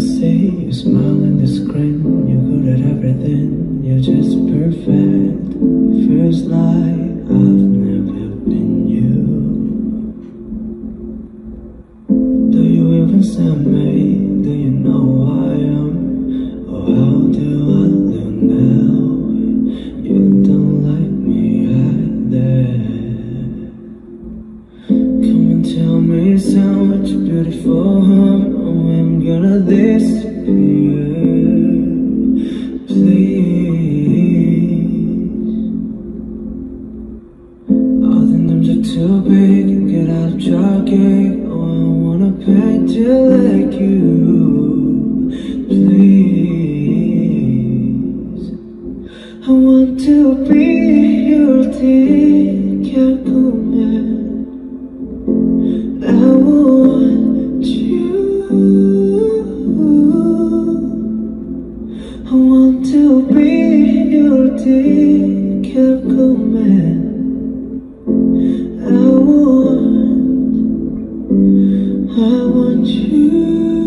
smile in the screen, you're good at everything, you're just perfect. Feels like I've never been you. Do you even see me? Do you know who I am? Or how do I look now? You don't like me either. Come and tell me so gonna disappear. Please. All the names are too big. Get out of jogging. Oh, I wanna paint you like you. Please. I want to be. I want you.